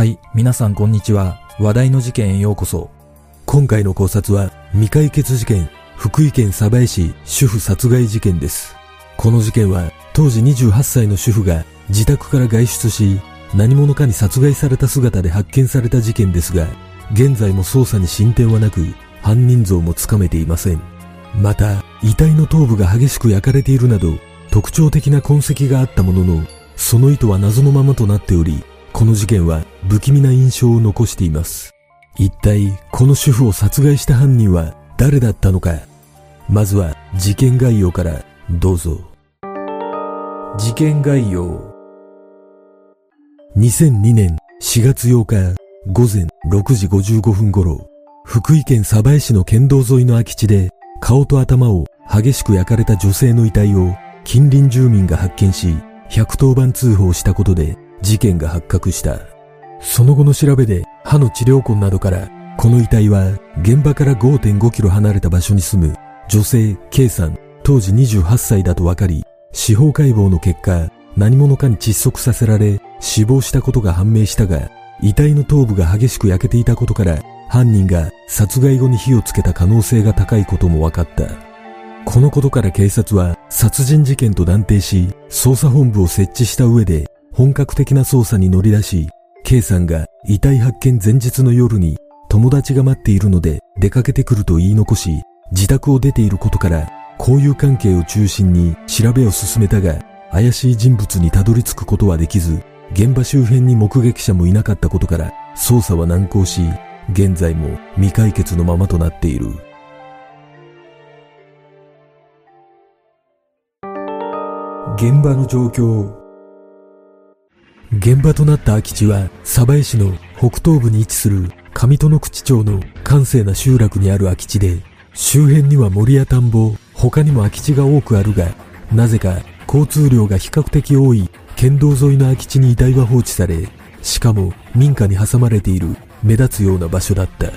はい、皆さんこんにちは。話題の事件へようこそ。今回の考察は未解決事件、福井県鯖江市主婦殺害事件です。この事件は当時28歳の主婦が自宅から外出し、何者かに殺害された姿で発見された事件ですが、現在も捜査に進展はなく、犯人像もつかめていません。また、遺体の頭部が激しく焼かれているなど、特徴的な痕跡があったものの、その意図は謎のままとなっており、この事件は不気味な印象を残しています。一体、この主婦を殺害した犯人は誰だったのかまずは事件概要からどうぞ。事件概要2002年4月8日午前6時55分頃、福井県鯖江市の県道沿いの空き地で顔と頭を激しく焼かれた女性の遺体を近隣住民が発見し、110番通報したことで事件が発覚した。その後の調べで歯の治療痕などから、この遺体は現場から5.5キロ離れた場所に住む女性 K さん当時28歳だと分かり、司法解剖の結果、何者かに窒息させられ死亡したことが判明したが、遺体の頭部が激しく焼けていたことから、犯人が殺害後に火をつけた可能性が高いことも分かった。このことから警察は殺人事件と断定し、捜査本部を設置した上で本格的な捜査に乗り出し、K さんが遺体発見前日の夜に友達が待っているので出かけてくると言い残し、自宅を出ていることから交友関係を中心に調べを進めたが、怪しい人物にたどり着くことはできず、現場周辺に目撃者もいなかったことから捜査は難航し、現在も未解決のままとなっている。現場の状況現場となった空き地は鯖江市の北東部に位置する上戸の口町の閑静な集落にある空き地で周辺には森や田んぼ他にも空き地が多くあるがなぜか交通量が比較的多い県道沿いの空き地に遺体は放置されしかも民家に挟まれている目立つような場所だった。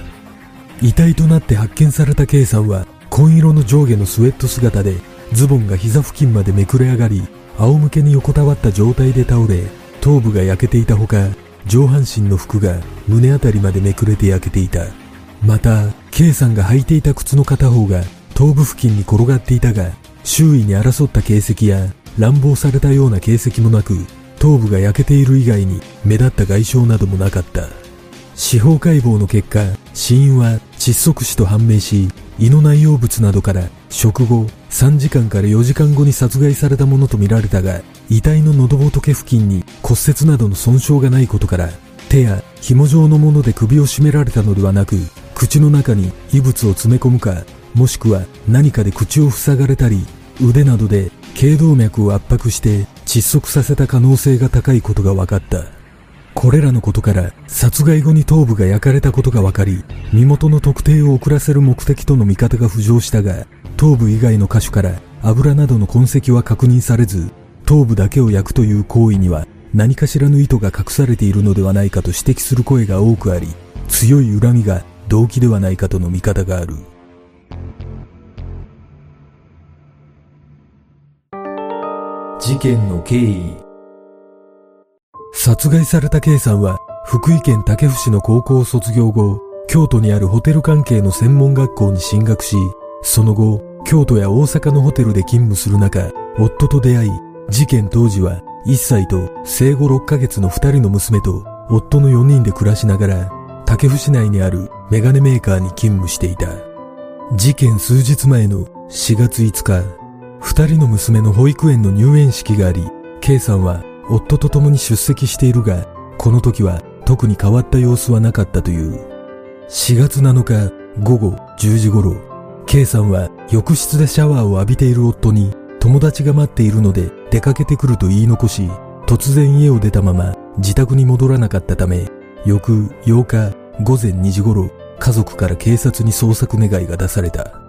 遺体となって発見された K さんは紺色の上下のスウェット姿でズボンが膝付近までめくれ上がり仰向けに横たわった状態で倒れ頭部が焼けていたほか上半身の服が胸あたりまでめくれて焼けていた。また K さんが履いていた靴の片方が頭部付近に転がっていたが周囲に争った形跡や乱暴されたような形跡もなく頭部が焼けている以外に目立った外傷などもなかった。司法解剖の結果死因は窒息死と判明し胃の内容物などから食後3時間から4時間後に殺害されたものとみられたが遺体の喉仏付近に骨折などの損傷がないことから手や紐状のもので首を絞められたのではなく口の中に異物を詰め込むかもしくは何かで口を塞がれたり腕などで頸動脈を圧迫して窒息させた可能性が高いことが分かった。これらのことから殺害後に頭部が焼かれたことが分かり身元の特定を遅らせる目的との見方が浮上したが頭部以外の箇所から油などの痕跡は確認されず頭部だけを焼くという行為には何かしらの意図が隠されているのではないかと指摘する声が多くあり強い恨みが動機ではないかとの見方がある。事件の経緯。殺害された K さんは福井県武府市の高校を卒業後京都にあるホテル関係の専門学校に進学しその後京都や大阪のホテルで勤務する中夫と出会い事件当時は1歳と生後6ヶ月の2人の娘と夫の4人で暮らしながら武府市内にあるメガネメーカーに勤務していた。事件数日前の4月5日2人の娘の保育園の入園式があり K さんは夫と共に出席しているがこの時は特に変わった様子はなかったという。4月7日午後10時頃 K さんは浴室でシャワーを浴びている夫に友達が待っているので出かけてくると言い残し突然家を出たまま自宅に戻らなかったため翌8日午前2時頃家族から警察に捜索願いが出された。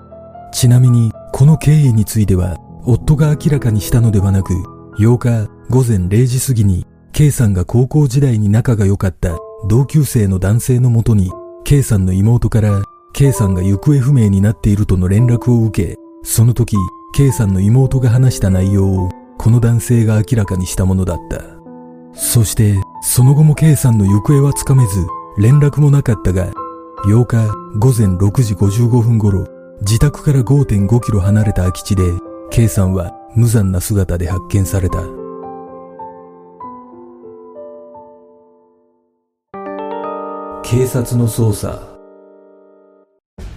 ちなみにこの経緯については夫が明らかにしたのではなく8日午前0時過ぎに K さんが高校時代に仲が良かった同級生の男性のもとに K さんの妹から K さんが行方不明になっているとの連絡を受けその時 K さんの妹が話した内容をこの男性が明らかにしたものだったそしてその後も K さんの行方はつかめず、連絡もなかったが、8日午前6時55分頃、自宅から5.5キロ離れた空き地で、K さんは無残な姿で発見された。警察の捜査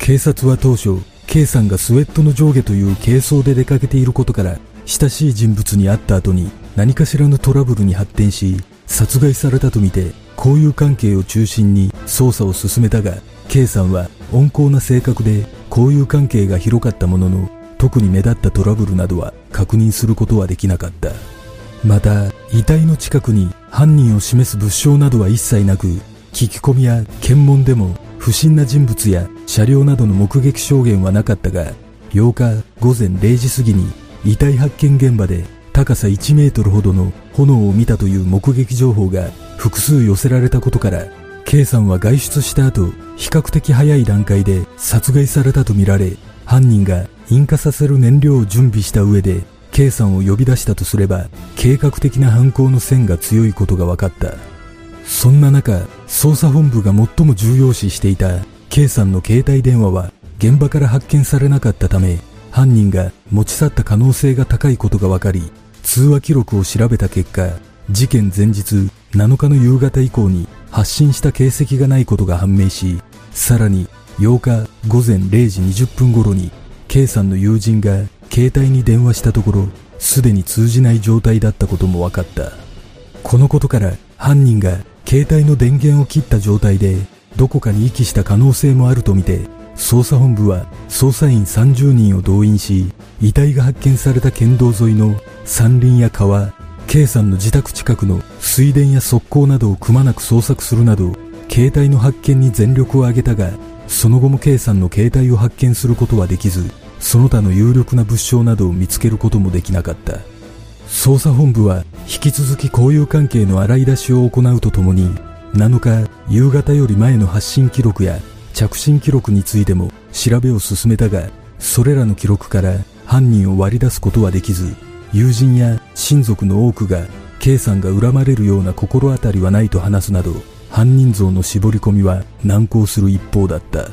警察は当初 K さんがスウェットの上下という軽装で出かけていることから親しい人物に会った後に何かしらのトラブルに発展し殺害されたとみて交友関係を中心に捜査を進めたが K さんは温厚な性格で交友関係が広かったものの特に目立ったトラブルなどは確認することはできなかった。また遺体の近くに犯人を示す物証などは一切なく聞き込みや検問でも不審な人物や車両などの目撃証言はなかったが8日午前0時過ぎに遺体発見現場で高さ1メートルほどの炎を見たという目撃情報が複数寄せられたことから K さんは外出した後比較的早い段階で殺害されたとみられ犯人が引火させる燃料を準備した上で K さんを呼び出したとすれば計画的な犯行の線が強いことが分かった。そんな中、捜査本部が最も重要視していた K さんの携帯電話は現場から発見されなかったため、犯人が持ち去った可能性が高いことが分かり、通話記録を調べた結果、事件前日7日の夕方以降に発信した形跡がないことが判明し、さらに8日午前0時20分頃に K さんの友人が携帯に電話したところ、すでに通じない状態だったことも分かった。このことから犯人が携帯の電源を切った状態でどこかに遺棄した可能性もあるとみて捜査本部は捜査員30人を動員し遺体が発見された県道沿いの山林や川 K さんの自宅近くの水田や側溝などをくまなく捜索するなど携帯の発見に全力を挙げたがその後も K さんの携帯を発見することはできずその他の有力な物証などを見つけることもできなかった。捜査本部は引き続き交友関係の洗い出しを行うとともに7日夕方より前の発信記録や着信記録についても調べを進めたがそれらの記録から犯人を割り出すことはできず友人や親族の多くが K さんが恨まれるような心当たりはないと話すなど犯人像の絞り込みは難航する一方だった。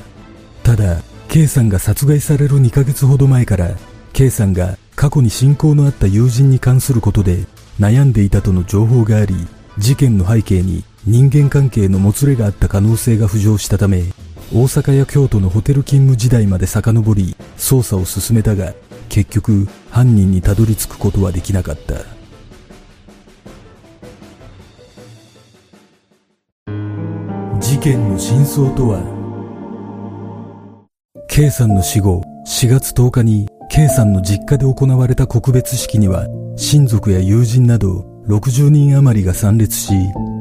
ただ K さんが殺害される2ヶ月ほど前から K さんが過去に親交のあった友人に関することで悩んでいたとの情報があり、事件の背景に人間関係のもつれがあった可能性が浮上したため、大阪や京都のホテル勤務時代まで遡り、捜査を進めたが、結局犯人にたどり着くことはできなかった。事件の真相とは？K さんの死後4月10日に K さんの実家で行われた告別式には親族や友人など60人余りが参列し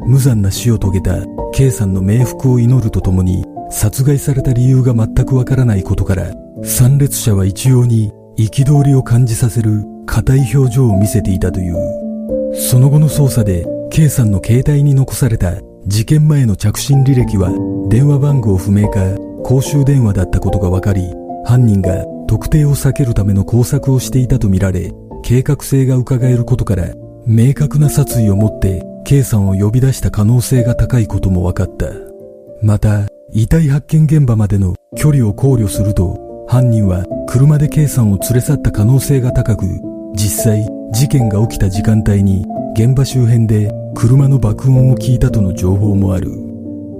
無残な死を遂げた K さんの冥福を祈るとともに殺害された理由が全くわからないことから参列者は一様に憤りを感じさせる硬い表情を見せていたという。その後の捜査で K さんの携帯に残された事件前の着信履歴は電話番号不明か公衆電話だったことが分かり犯人が特定を避けるための工作をしていたとみられ、計画性が伺えることから、明確な殺意を持って K さんを呼び出した可能性が高いことも分かった。また、遺体発見現場までの距離を考慮すると、犯人は車で K さんを連れ去った可能性が高く、実際事件が起きた時間帯に現場周辺で車の爆音を聞いたとの情報もある。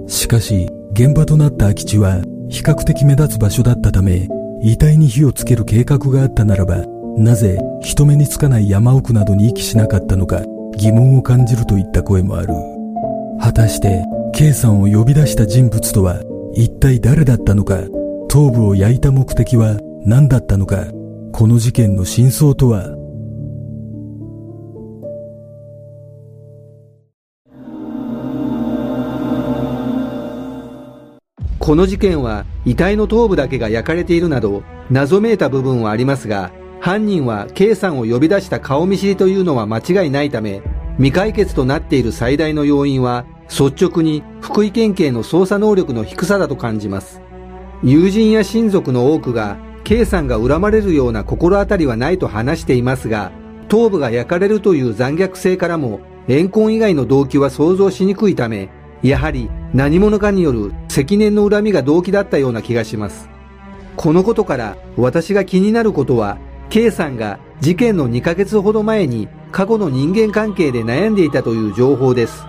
しかし、現場となった空き地は比較的目立つ場所だったため、遺体に火をつける計画があったならば、なぜ人目につかない山奥などに遺棄しなかったのか疑問を感じるといった声もある。果たして K さんを呼び出した人物とは一体誰だったのか、頭部を焼いた目的は何だったのか、この事件の真相とはこの事件は遺体の頭部だけが焼かれているなど謎めいた部分はありますが犯人は K さんを呼び出した顔見知りというのは間違いないため未解決となっている最大の要因は率直に福井県警の捜査能力の低さだと感じます。友人や親族の多くが K さんが恨まれるような心当たりはないと話していますが頭部が焼かれるという残虐性からも怨恨以外の動機は想像しにくいため、やはり何者かによる積年の恨みが動機だったような気がします。このことから私が気になることは、K さんが事件の2ヶ月ほど前に過去の人間関係で悩んでいたという情報です。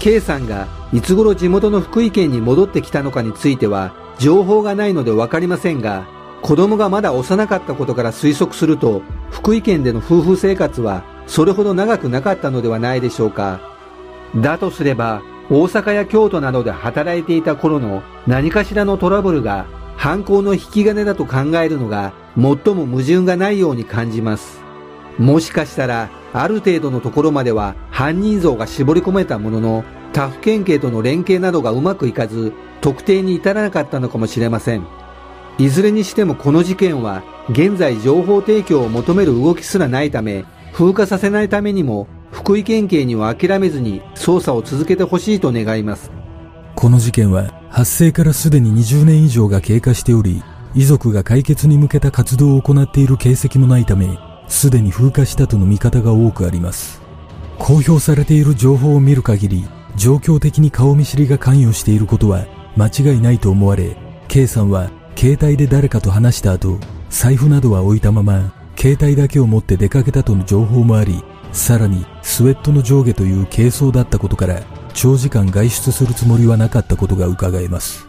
K さんがいつ頃地元の福井県に戻ってきたのかについては情報がないのでわかりませんが、子供がまだ幼かったことから推測すると、福井県での夫婦生活はそれほど長くなかったのではないでしょうか。だとすれば、大阪や京都などで働いていた頃の何かしらのトラブルが犯行の引き金だと考えるのが最も矛盾がないように感じます。もしかしたら、ある程度のところまでは犯人像が絞り込めたものの、他府県警との連携などがうまくいかず、特定に至らなかったのかもしれません。いずれにしてもこの事件は、現在情報提供を求める動きすらないため、風化させないためにも、福井県警には諦めずに捜査を続けてほしいと願います。この事件は発生からすでに20年以上が経過しており、遺族が解決に向けた活動を行っている形跡もないため、すでに風化したとの見方が多くあります。公表されている情報を見る限り、状況的に顔見知りが関与していることは間違いないと思われ、K さんは携帯で誰かと話した後、財布などは置いたまま、携帯だけを持って出かけたとの情報もあり、さらにスウェットの上下という軽装だったことから、長時間外出するつもりはなかったことが伺えます。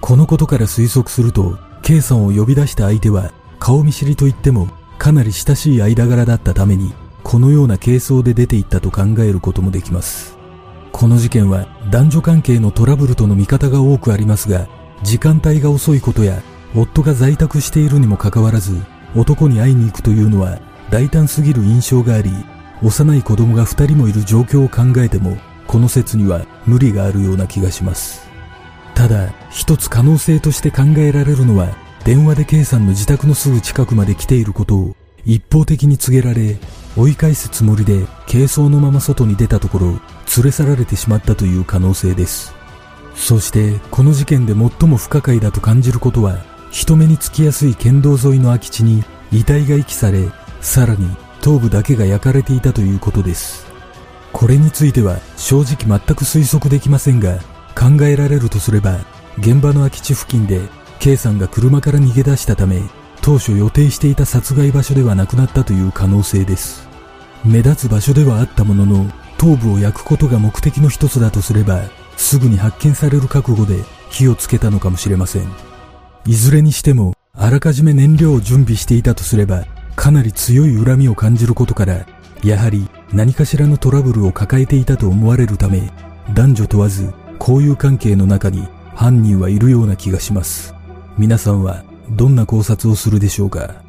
このことから推測すると、K さんを呼び出した相手は、顔見知りといっても、かなり親しい間柄だったために、このような軽装で出て行ったと考えることもできます。この事件は男女関係のトラブルとの見方が多くありますが、時間帯が遅いことや、夫が在宅しているにもかかわらず、男に会いに行くというのは大胆すぎる印象があり、幼い子供が二人もいる状況を考えても、この説には無理があるような気がします。ただ、一つ可能性として考えられるのは、電話で K さんの自宅のすぐ近くまで来ていることを一方的に告げられ、追い返すつもりで軽装のまま外に出たところ、連れ去られてしまったという可能性です。そして、この事件で最も不可解だと感じることは、人目につきやすい県道沿いの空き地に遺体が遺棄され、さらに頭部だけが焼かれていたということです。これについては正直全く推測できませんが、考えられるとすれば、現場の空き地付近で K さんが車から逃げ出したため、当初予定していた殺害場所ではなくなったという可能性です。目立つ場所ではあったものの、頭部を焼くことが目的の一つだとすれば、すぐに発見される覚悟で火をつけたのかもしれません。いずれにしても、あらかじめ燃料を準備していたとすれば、かなり強い恨みを感じることから、やはり何かしらのトラブルを抱えていたと思われるため、男女問わず交友関係の中に犯人はいるような気がします。皆さんはどんな考察をするでしょうか？